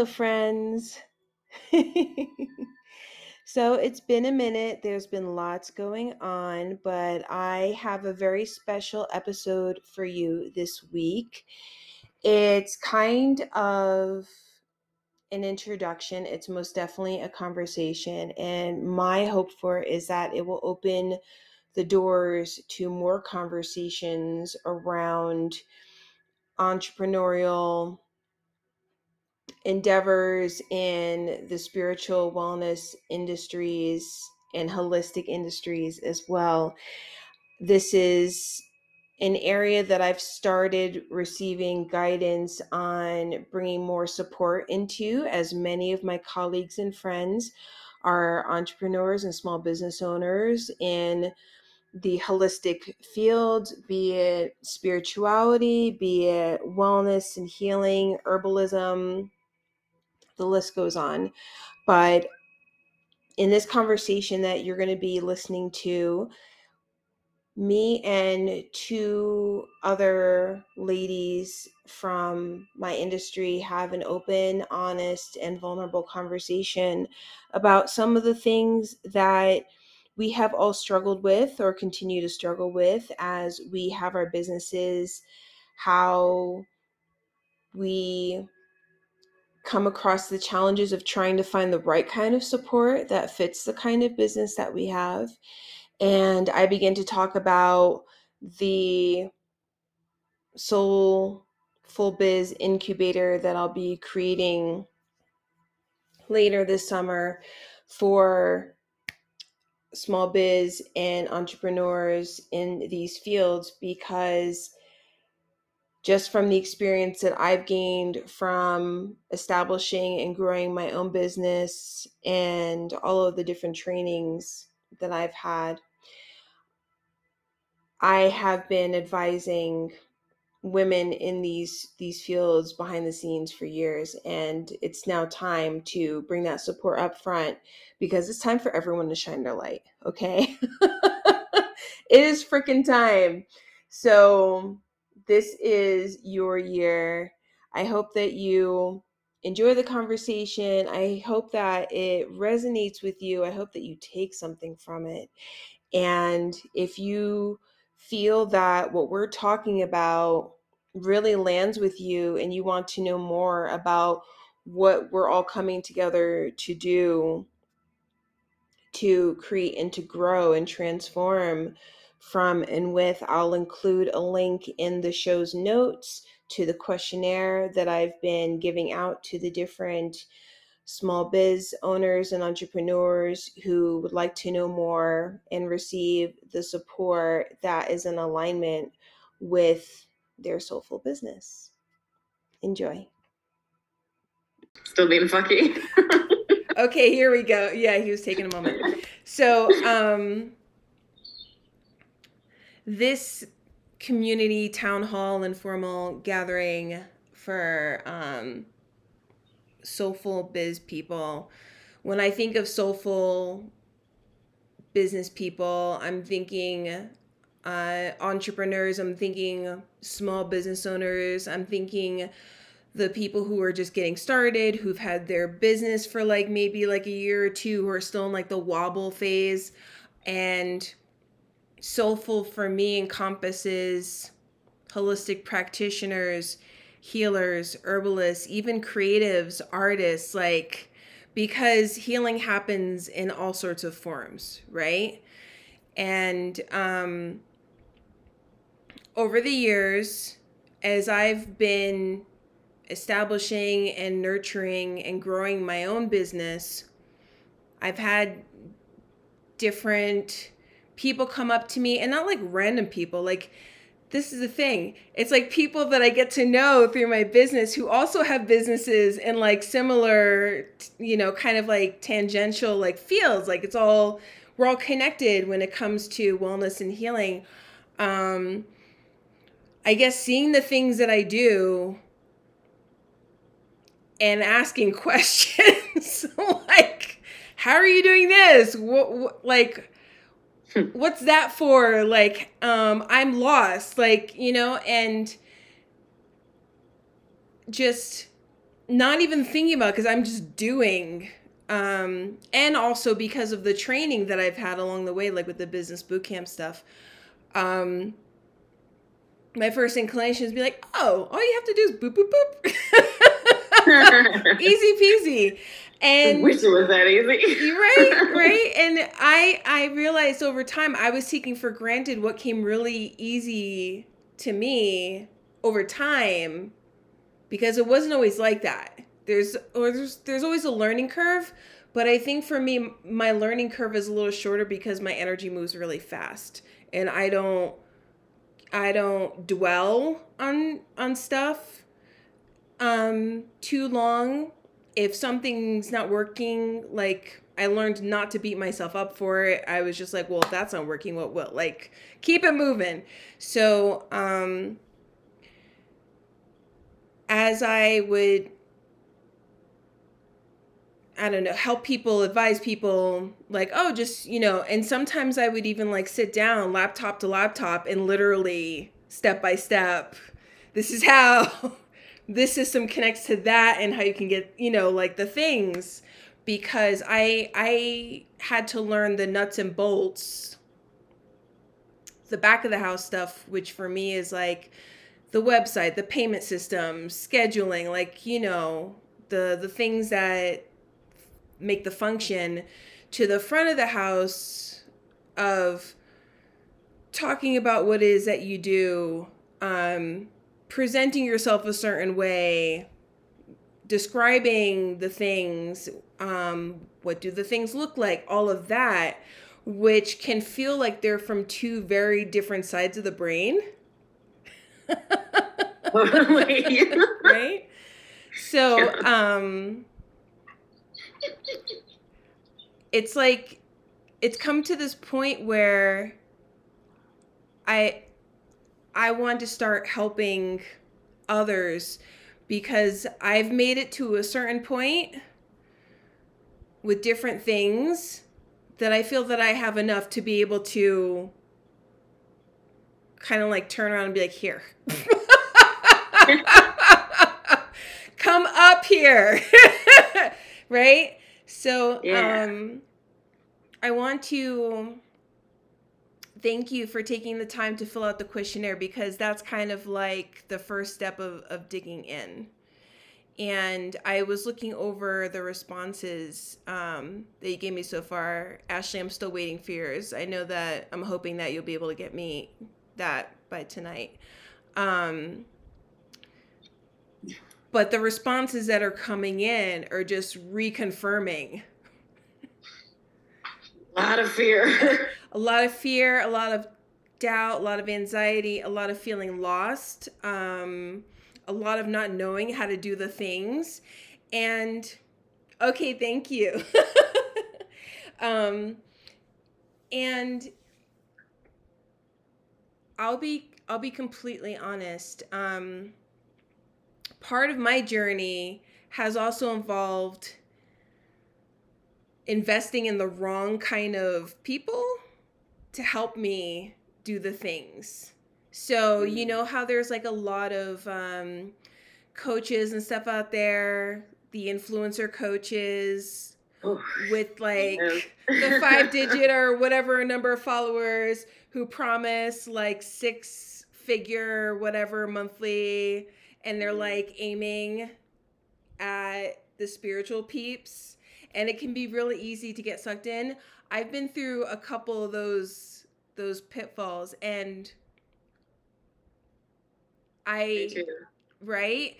Hello, friends. so it's been a minute. There's been lots going on, but I have a very special episode for you this week. It's kind of an introduction, it's most definitely a conversation. And my hope for is that it will open the doors to more conversations around entrepreneurial endeavors in the spiritual wellness industries and holistic industries as well. This is an area that I've started receiving guidance on bringing more support into, as many of my colleagues and friends are entrepreneurs and small business owners in the holistic field, be it spirituality, be it wellness and healing, herbalism, the list goes on. But in this conversation that you're going to be listening to, me and two other ladies from my industry have an open, honest, and vulnerable conversation about some of the things that we have all struggled with or continue to struggle with as we have our businesses, how we come across the challenges of trying to find the right kind of support that fits the kind of business that we have. And I begin to talk about the Soul Full Biz incubator that I'll be creating later this summer for small biz and entrepreneurs in these fields because just from the experience that I've gained from establishing and growing my own business and all of the different trainings that I've had, I have been advising women in these these fields behind the scenes for years and it's now time to bring that support up front because it's time for everyone to shine their light okay? It is freaking time. So this is your year. I hope that you enjoy the conversation. I hope that it resonates with you. I hope that you take something from it. And if you feel that what we're talking about really lands with you and you want to know more about what we're all coming together to do to create and to grow and transform from and with. I'll include a link in the show's notes to the questionnaire that I've been giving out to the different small biz owners and entrepreneurs who would like to know more and receive the support that is in alignment with their soulful business. Enjoy. Still being fucky. okay, here we go. Yeah, he was taking a moment. So, um, this community town hall informal gathering for um, soulful biz people. When I think of soulful business people, I'm thinking uh, entrepreneurs, I'm thinking small business owners, I'm thinking the people who are just getting started, who've had their business for like maybe like a year or two, who are still in like the wobble phase. And soulful for me encompasses holistic practitioners, healers, herbalists, even creatives, artists, like because healing happens in all sorts of forms, right? And um, over the years, as I've been establishing and nurturing and growing my own business, I've had different people come up to me and not like random people like this is the thing. It's like people that i get to know through my business who also have businesses in like similar you know kind of like tangential like fields. Like it's all we're all connected when it comes to wellness and healing. Um i guess seeing the things that i do and asking questions like how are you doing this? What, what like what's that for like um i'm lost like you know and just not even thinking about because I'm just doing. Um, and also because of the training that I've had along the way, like with the business bootcamp stuff. Um, my first inclination is be like, oh, all you have to do is boop, boop, boop. easy peasy. And wish it was that easy. right, right. And I I realized over time I was taking for granted what came really easy to me over time because it wasn't always like that. There's or there's there's always a learning curve, but I think for me my learning curve is a little shorter because my energy moves really fast and I don't I don't dwell on on stuff um too long. If something's not working, like I learned not to beat myself up for it. I was just like, well, if that's not working, what will? Like keep it moving. So, um as I would I don't know, help people, advise people, like, oh, just, you know, and sometimes I would even like sit down laptop to laptop and literally step by step, this is how this system connects to that and how you can get, you know, like the things. Because I I had to learn the nuts and bolts the back of the house stuff, which for me is like the website, the payment system, scheduling, like, you know, the the things that make the function to the front of the house of talking about what it is that you do, um, presenting yourself a certain way, describing the things, um, what do the things look like, all of that, which can feel like they're from two very different sides of the brain. right? So, um, it's like it's come to this point where I I want to start helping others because I've made it to a certain point with different things that I feel that I have enough to be able to kind of like turn around and be like, here. Come up here. right? So yeah. um I want to thank you for taking the time to fill out the questionnaire because that's kind of like the first step of, of digging in. And I was looking over the responses um, that you gave me so far. Ashley, I'm still waiting for yours. I know that I'm hoping that you'll be able to get me that by tonight. Um, but the responses that are coming in are just reconfirming lot of fear. A lot of fear a lot of doubt a lot of anxiety a lot of feeling lost um, a lot of not knowing how to do the things. And okay thank you. Um, and i'll be i'll be completely honest. Um, part of my journey has also involved investing in the wrong kind of people to help me do the things. So, you mm. know how there's like a lot of um, coaches and stuff out there, the influencer coaches oh, with like the five digit or whatever number of followers who promise like six figure, whatever monthly and they're like aiming at the spiritual peeps and it can be really easy to get sucked in. I've been through a couple of those those pitfalls and I right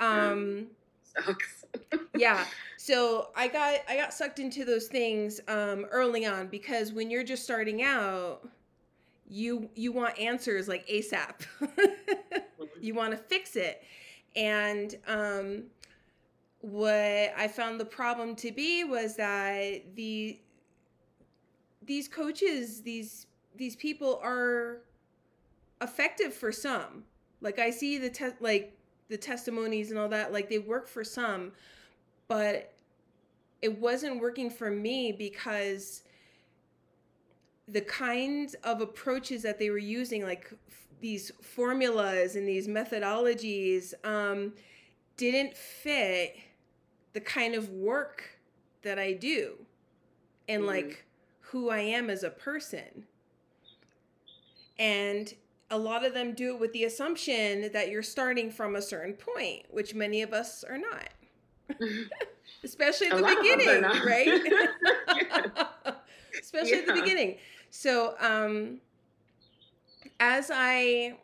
um sucks. yeah. So I got I got sucked into those things um early on because when you're just starting out you you want answers like ASAP. you want to fix it. And um, what I found the problem to be was that the these coaches, these these people are effective for some. Like I see the te- like the testimonies and all that, like they work for some, but it wasn't working for me because the kinds of approaches that they were using, like these formulas and these methodologies, um, didn't fit the kind of work that I do and mm-hmm. like who I am as a person. And a lot of them do it with the assumption that you're starting from a certain point, which many of us are not. Especially at the beginning, right? Especially yeah. at the beginning. So, um, as I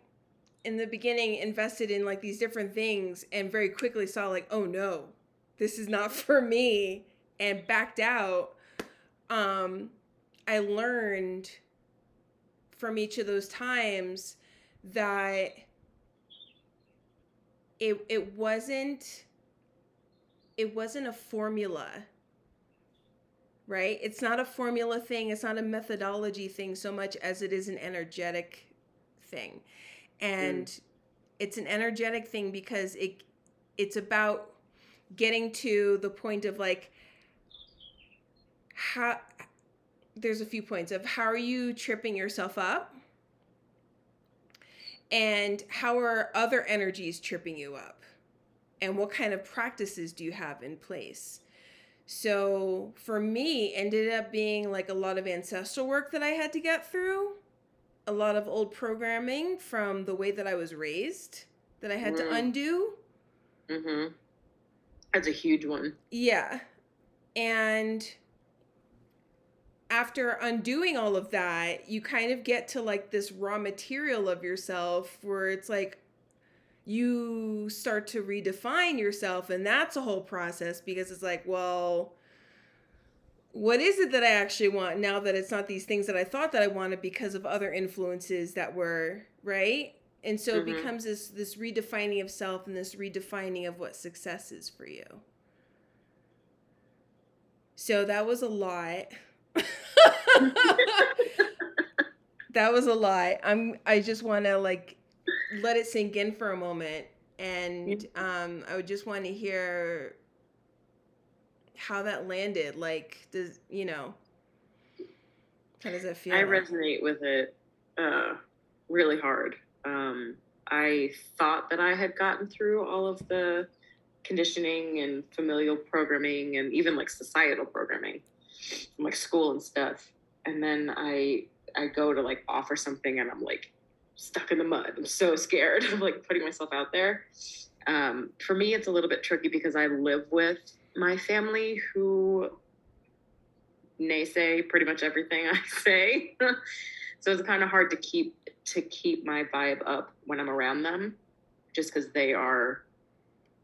in the beginning invested in like these different things and very quickly saw like oh no this is not for me and backed out. Um i learned from each of those times that it it wasn't it wasn't a formula right? It's not a formula thing. It's not a methodology thing so much as it is an energetic thing. And mm. it's an energetic thing because it it's about getting to the point of like how there's a few points of how are you tripping yourself up? And how are other energies tripping you up? And what kind of practices do you have in place? So for me ended up being like a lot of ancestral work that i had to get through a lot of old programming from the way that i was raised that i had mm. to undo. Mm-hmm that's a huge one yeah and after undoing all of that, you kind of get to like this raw material of yourself where it's like you start to redefine yourself. And that's a whole process because it's like, well, what is it that I actually want now that it's not these things that I thought that I wanted because of other influences that were right? And so mm-hmm. it becomes this this redefining of self and this redefining of what success is for you. So that was a lot. that was a lot I'm I just want to like let it sink in for a moment and um I would just want to hear how that landed. Like does, you know, how does that feel? I resonate with it uh really hard. Um I thought that I had gotten through all of the conditioning and familial programming and even like societal programming from like school and stuff. And then I I go to like offer something and I'm like stuck in the mud. I'm so scared of like putting myself out there. Um, for me, it's a little bit tricky because I live with my family who naysay pretty much everything I say. so it's kind of hard to keep to keep my vibe up when I'm around them, just because they are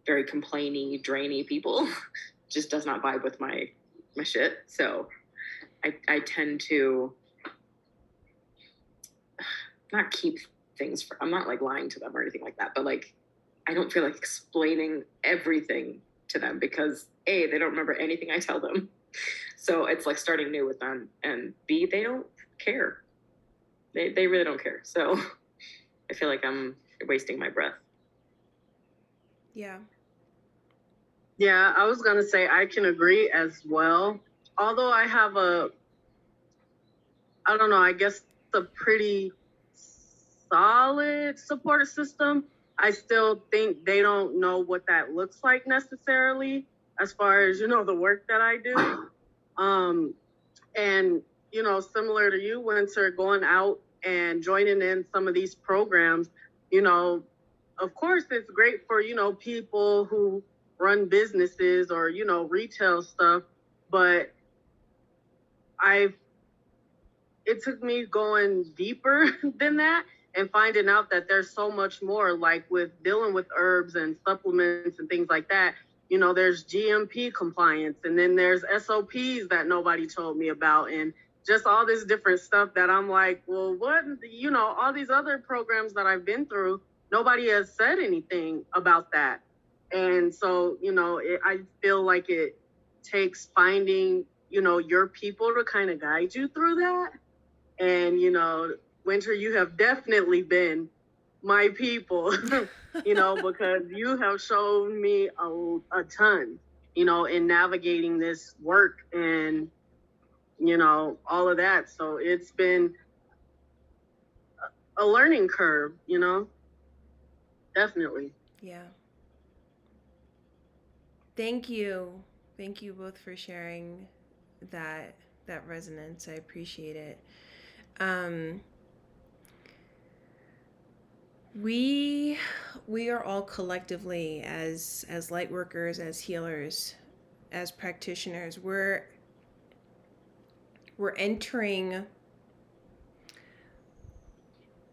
very complainy, drainy people. just does not vibe with my my shit. So I I tend to not keep things for, I'm not like lying to them or anything like that, but like I don't feel like explaining everything to them because A, they don't remember anything I tell them. So it's like starting new with them and B, they don't care. They they really don't care. So I feel like I'm wasting my breath. Yeah. Yeah, I was gonna say I can agree as well. Although I have a, I don't know, I guess a pretty solid support system. I still think they don't know what that looks like necessarily, as far as you know the work that I do. Um, and you know, similar to you, Winter, going out and joining in some of these programs, you know, of course it's great for you know people who run businesses or you know retail stuff but i've it took me going deeper than that and finding out that there's so much more like with dealing with herbs and supplements and things like that. You know there's GMP compliance and then there's SOPs that nobody told me about and just all this different stuff that i'm like well what you know all these other programs that i've been through nobody has said anything about that and so, you know, it, I feel like it takes finding, you know, your people to kind of guide you through that. And, you know, Winter, you have definitely been my people, you know, because you have shown me a, a ton, you know, in navigating this work and, you know, all of that. So it's been a learning curve, you know, definitely. Yeah. Thank you. Thank you both for sharing that that resonance. I appreciate it. Um, we we are all collectively as as light workers, as healers, as practitioners, we're we're entering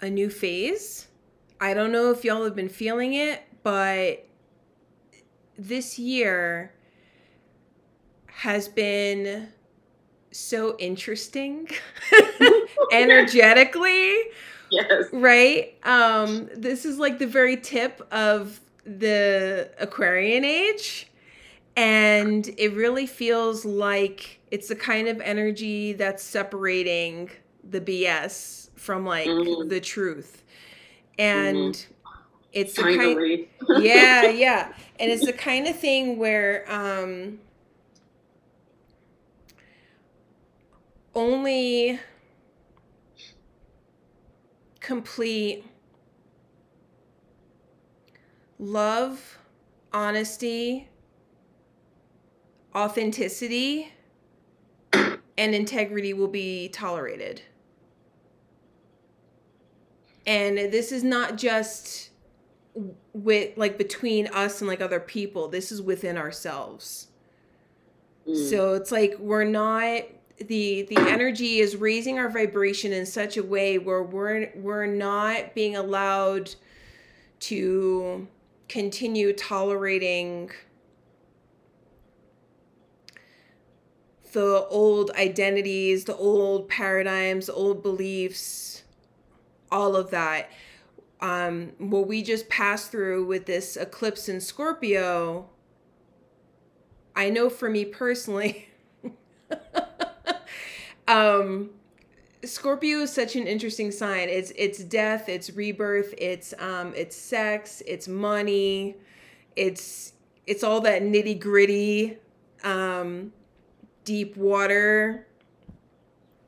a new phase. I don't know if y'all have been feeling it, but this year has been so interesting energetically. Yes. Right? Um this is like the very tip of the Aquarian age and it really feels like it's the kind of energy that's separating the BS from like Mhm. the truth. And it's the kind yeah, yeah. And it's the kind of thing where um only complete love, honesty, authenticity, and integrity will be tolerated. And this is not just with like between us and like other people. This is within ourselves. Mm. So it's like we're not the the energy is raising our vibration in such a way where we're we're not being allowed to continue tolerating the old identities, the old paradigms, old beliefs, all of that. Um, what we just passed through with this eclipse in Scorpio, I know for me personally, um, Scorpio is such an interesting sign. It's it's death, it's rebirth, it's um, it's sex, it's money, it's it's all that nitty gritty, um, deep water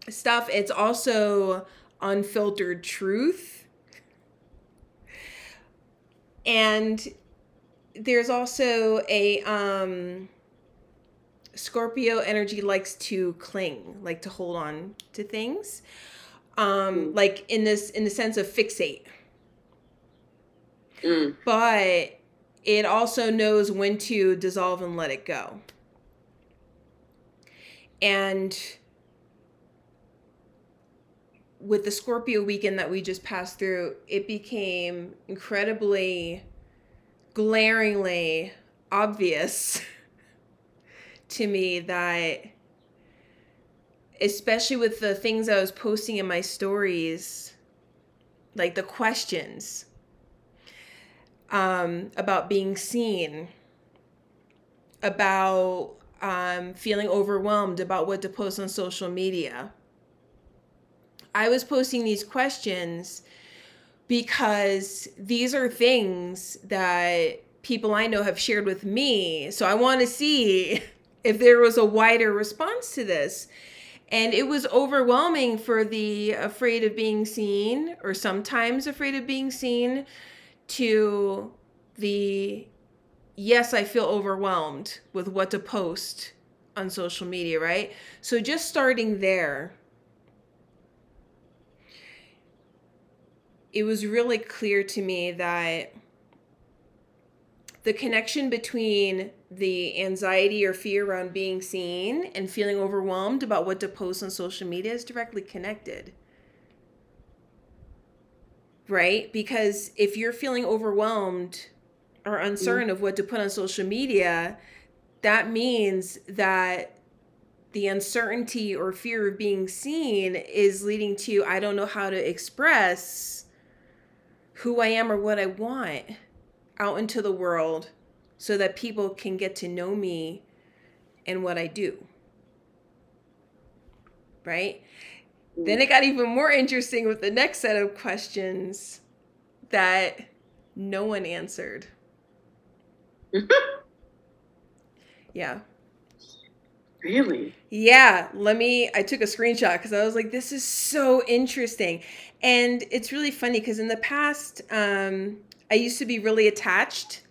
stuff. It's also unfiltered truth. And there's also a um Scorpio energy likes to cling, like to hold on to things. Um like in this in the sense of fixate. Mm. But it also knows when to dissolve and let it go. And with the Scorpio weekend that we just passed through, it became incredibly glaringly obvious to me that especially with the things I was posting in my stories, like the questions um, about being seen, about um, feeling overwhelmed about what to post on social media. I was posting these questions because these are things that people I know have shared with me. So I want to see if there was a wider response to this. And it was overwhelming for the afraid of being seen, or sometimes afraid of being seen, to the yes, I feel overwhelmed with what to post on social media, right? So just starting there, it was really clear to me that the connection between the anxiety or fear around being seen and feeling overwhelmed about what to post on social media is directly connected. Right? Because if you're feeling overwhelmed or mm-hmm. uncertain of what to put on social media, that means that the uncertainty or fear of being seen is leading to I don't know how to express who I am or what I want out into the world so that people can get to know me and what I do. Right? Then it got even more interesting with the next set of questions that no one answered. yeah. Really? Yeah, let me. I took a screenshot because I was like, this is so interesting. And it's really funny because in the past, um, I used to be really attached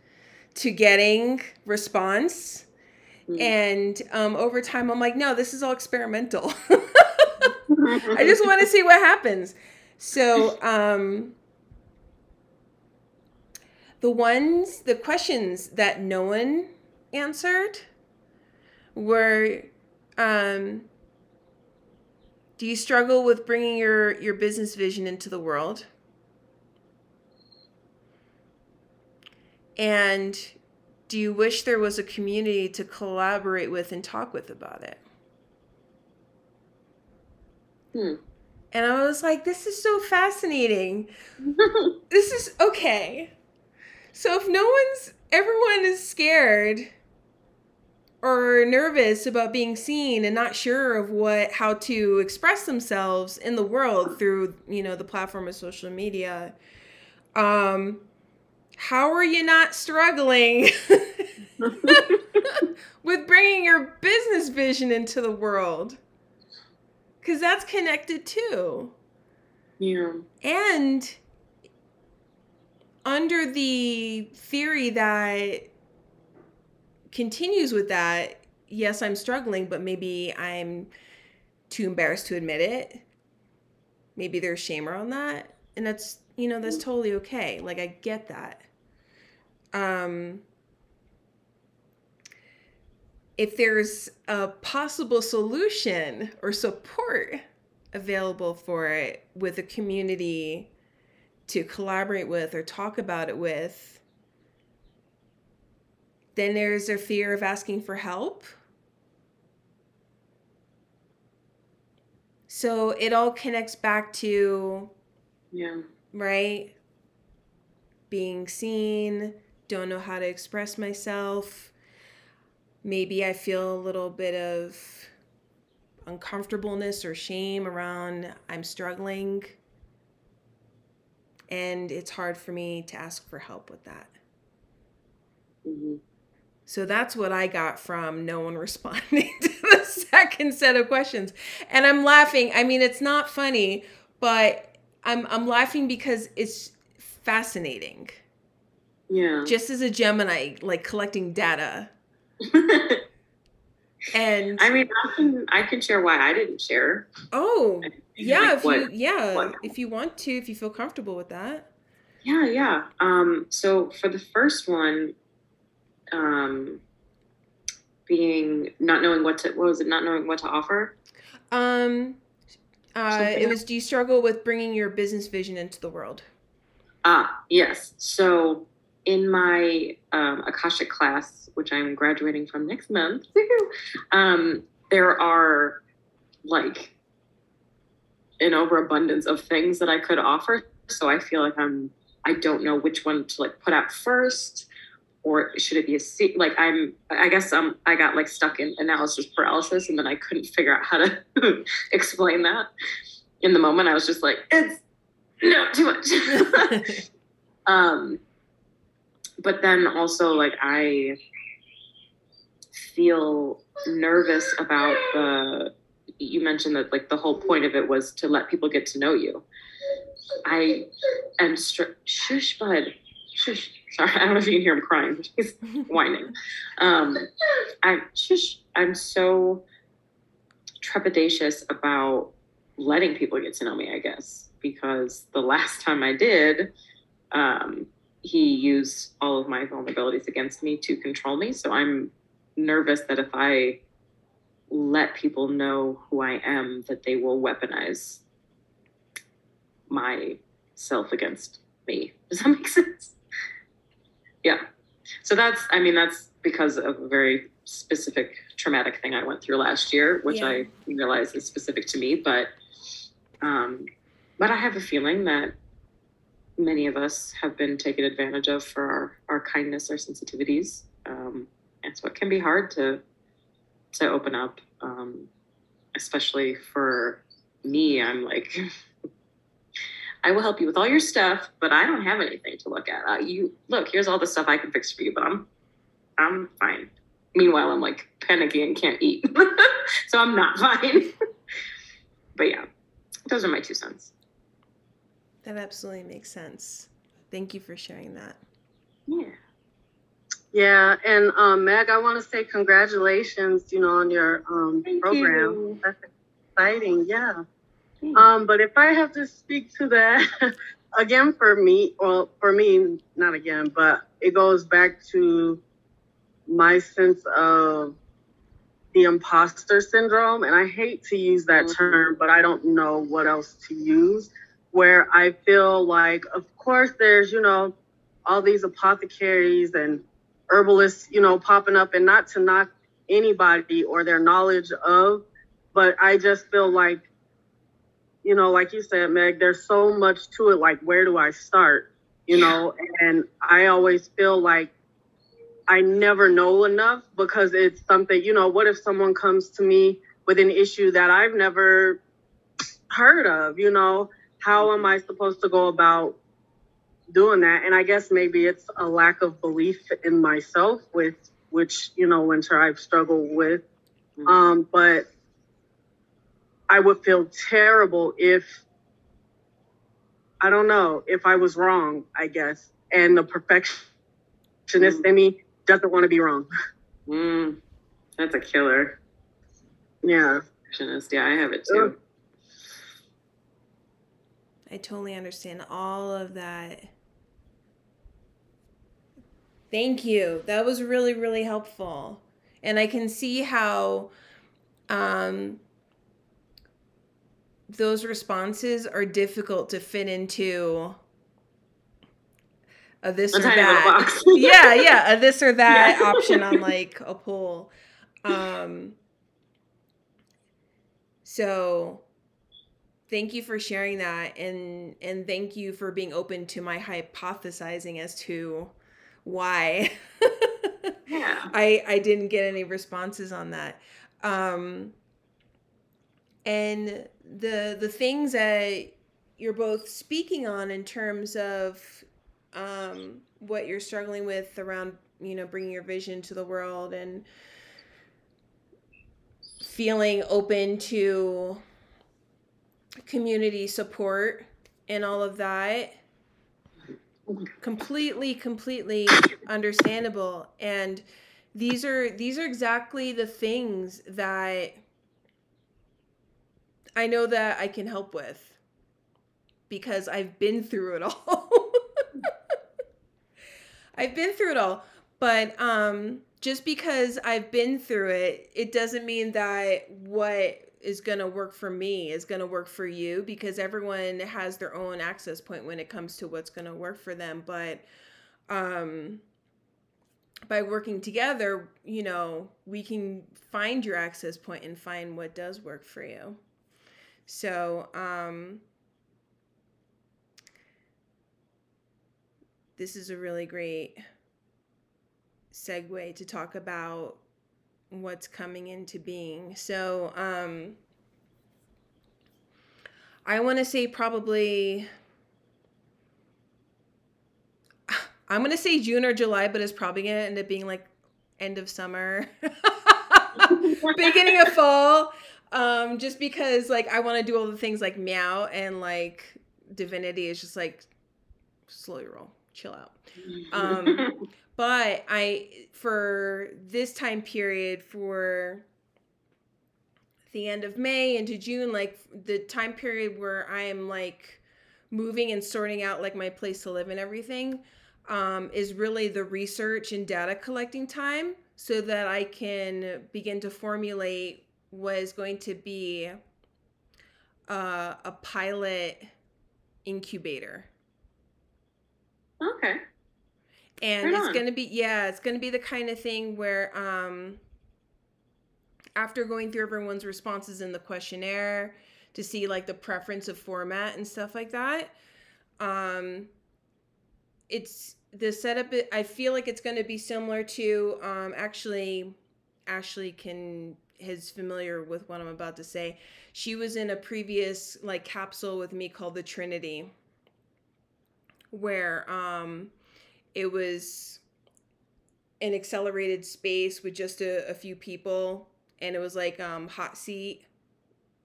to getting response. Mm. And um, over time, I'm like, no, this is all experimental. I just want to see what happens. So, um, the ones, the questions that no one answered were, um, do you struggle with bringing your your business vision into the world? And do you wish there was a community to collaborate with and talk with about it? Hmm. And I was like, this is so fascinating. This is okay. So if no one's, everyone is scared or nervous about being seen and not sure of what, how to express themselves in the world through, you know, the platform of social media, um, how are you not struggling with bringing your business vision into the world? Because that's connected too. yeah. And under the theory that continues with that, yes, I'm struggling, but maybe I'm too embarrassed to admit it. Maybe there's shame around that. And that's, you know, that's totally okay. Like, I get that. Um, if there's a possible solution or support available for it with a community to collaborate with or talk about it with, then there's a fear of asking for help. So it all connects back to, Yeah. right? Being seen, don't know how to express myself. Maybe I feel a little bit of uncomfortableness or shame around I'm struggling. And it's hard for me to ask for help with that. hmm So that's what I got from no one responding to the second set of questions. And I'm laughing. I mean, it's not funny, but I'm I'm laughing because it's fascinating. Yeah. Just as a Gemini, like collecting data. And I mean, I can I can share why I didn't share. oh, yeah, Like if what- you yeah, what- if you want to, if you feel comfortable with that. Yeah, yeah. Um, so for the first one, um, being not knowing what to what was it? Not knowing what to offer. Um uh, it was do you struggle with bringing your business vision into the world? Ah, yes. So in my um, Akashic class, which I'm graduating from next month, um, there are like an overabundance of things that I could offer. So I feel like I'm I don't know which one to like put out first, or should it be a se- like I'm I guess I'm I got like stuck in analysis paralysis, and then I couldn't figure out how to explain that. In the moment, I was just like, it's no too much. um but then also like i feel nervous about the you mentioned that like the whole point of it was to let people get to know you. I am str- shush bud. Shush. Sorry i don't know if you can hear him crying. He's whining. Um i'm shush. I'm so trepidatious about letting people get to know me i guess because the last time i did um, he used all of my vulnerabilities against me to control me. So I'm nervous that if I let people know who I am, that they will weaponize myself against me. Does that make sense? Yeah. So that's, I mean, that's because of a very specific traumatic thing I went through last year, which Yeah. I realize is specific to me. But, um, but I have a feeling that many of us have been taken advantage of for our, our kindness our sensitivities. Um, and so it can be hard to to open up, um, especially for me. I'm like, I will help you with all your stuff, but I don't have anything to look at. Uh, you look, here's all the stuff I can fix for you, but I'm I'm fine. Meanwhile, I'm like panicky and can't eat, so I'm not fine. but yeah, those are my two cents. That absolutely makes sense. Thank you for sharing that. Yeah. Yeah, and um, Meg, I want to say congratulations, you know, on your um, program. You. That's exciting. Yeah. Um, but if I have to speak to that again for me, well, for me, not again, but it goes back to my sense of the imposter syndrome. And I hate to use that term, but I don't know what else to use. Where I feel like, of course, there's, you know, all these apothecaries and herbalists, you know, popping up and not to knock anybody or their knowledge of, but I just feel like, you know, like you said, Meg, there's so much to it. Like, where do I start? You know, and I always feel like I never know enough because it's something, you know, what if someone comes to me with an issue that I've never heard of, you know? How am I supposed to go about doing that. And I guess maybe it's a lack of belief in myself, with which you know, winter I've struggled with. Mm-hmm. Um, but I would feel terrible if I don't know if I was wrong. I guess, and the perfectionist mm-hmm. in me doesn't want to be wrong. Mm, that's a killer. Yeah. Perfectionist. Yeah, I have it too. I totally understand all of that. Thank you. That was really, really helpful. And I can see how um, those responses are difficult to fit into a this a or that. yeah, yeah, a this or that yeah. option on like a poll. Um, so thank you for sharing that and and thank you for being open to my hypothesizing as to why yeah. I I didn't get any responses on that. Um and the the things that you're both speaking on in terms of um what you're struggling with around you know bringing your vision to the world and feeling open to community support and all of that completely completely understandable and these are these are exactly the things that I know that I can help with because I've been through it all. I've been through it all. But um just because I've been through it, it doesn't mean that what is going to work for me is going to work for you because everyone has their own access point when it comes to what's going to work for them. But um by working together you know we can find your access point and find what does work for you. So um this is a really great segue to talk about what's coming into being. So, um, I want to say probably, I'm to say June or July, but it's probably to end up being like end of summer, beginning of fall. Um, just because like I want to do all the things like meow and like divinity is just like slowly roll, chill out. Um, but I for this time period for the end of May into June, like the time period where I am like moving and sorting out like my place to live and everything, um, is really the research and data collecting time so that I can begin to formulate what is going to be uh, a pilot incubator. Okay and right it's going to be yeah it's going to be the kind of thing where um after going through everyone's responses in the questionnaire to see like the preference of format and stuff like that um it's the setup i feel like it's going to be similar to um actually ashley can is familiar with what i'm about to say. She was in a previous like capsule with me called the trinity where um it was an accelerated space with just a, a few people and it was like um hot seat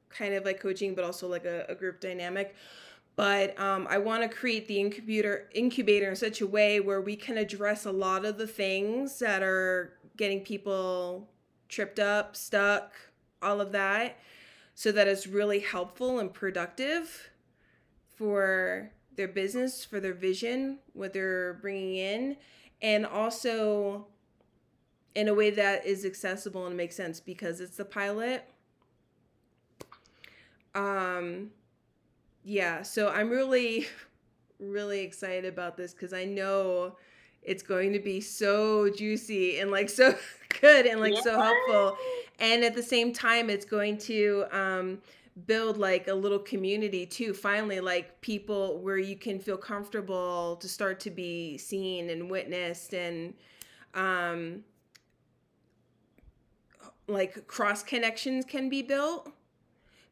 kind of like coaching but also like a, a group dynamic. But um, I want to create the incubator incubator in such a way where we can address a lot of the things that are getting people tripped up, stuck, all of that, so that it's really helpful and productive for their business, for their vision, what they're bringing in, and also in a way that is accessible and makes sense because it's the pilot. Um, yeah, so I'm really, really excited about this because I know it's going to be so juicy and like so good and like yeah. so helpful. And at the same time, it's going to um, build like a little community too. Finally, like people where you can feel comfortable to start to be seen and witnessed and um, like cross connections can be built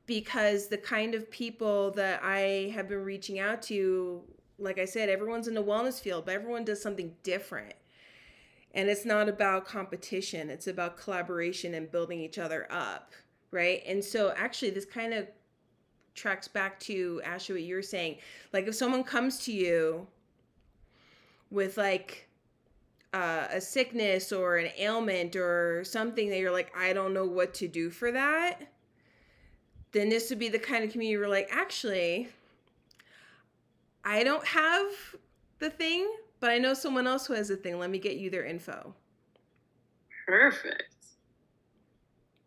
because the kind of people that I have been reaching out to, like I said, everyone's in the wellness field, but everyone does something different. And it's not about competition, it's about collaboration and building each other up, right? And so, actually, this kind of tracks back to Ashley, what you're saying. Like, if someone comes to you with like uh, a sickness or an ailment or something that you're like, I don't know what to do for that then this would be the kind of community where like actually I don't have the thing, but I know someone else who has the thing. Let me get you their info. Perfect.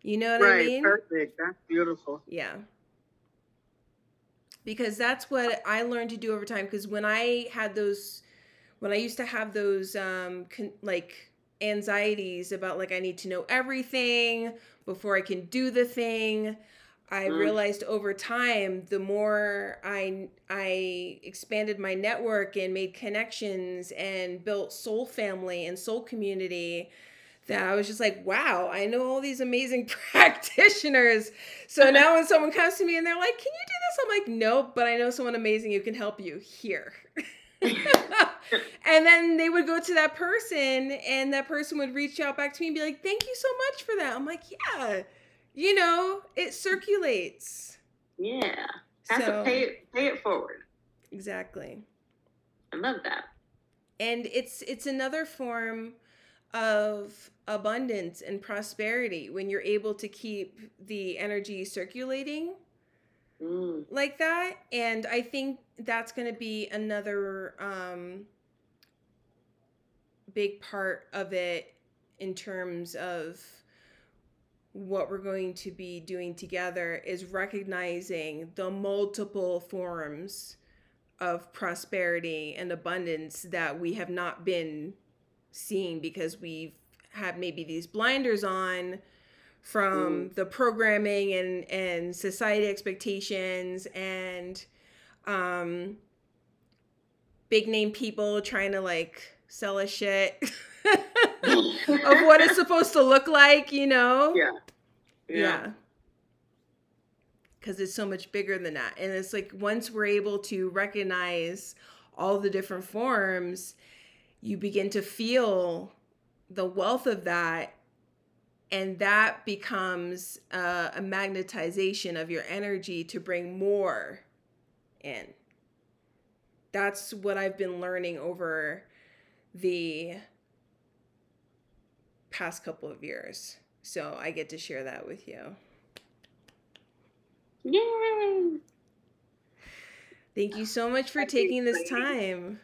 You know what right, I mean? Right, perfect. That's beautiful. Yeah. Because that's what I learned to do over time. Because when I had those, when I used to have those, um, con- like anxieties about like I need to know everything before I can do the thing. I mm. realized over time, the more I I expanded my network and made connections and built soul family and soul community, that I was just like, wow, I know all these amazing practitioners. So now when someone comes to me and they're like, can you do this? I'm like, nope, but I know someone amazing who can help you here. and then they would go to that person and that person would reach out back to me and be like, thank you so much for that. I'm like, yeah you know, it circulates. Yeah. Have so, to pay it pay it forward. Exactly. I love that. And it's it's another form of abundance and prosperity when you're able to keep the energy circulating mm. like that and i think that's going to be another um, big part of it in terms of what we're going to be doing together is recognizing the multiple forms of prosperity and abundance that we have not been seeing because we've had maybe these blinders on from mm. the programming and and society expectations and um big name people trying to like sell us shit of what it's supposed to look like, you know? Yeah. Yeah. Because it's so much bigger than that. And it's like once we're able to recognize all the different forms, you begin to feel the wealth of that. And that becomes uh, a magnetization of your energy to bring more in. That's what I've been learning over the past couple of years. So I get to share that with you. Yay! Thank you so much for taking this time.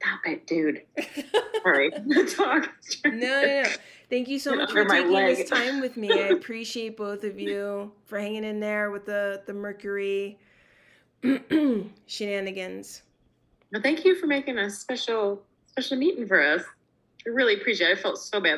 Stop it, dude. Sorry. Talk. No, no, no. Thank you so much for taking this time with me. I appreciate both of you for hanging in there with the the Mercury shenanigans. Well, thank you for making a special special meeting for us. I really appreciate it. I felt so bad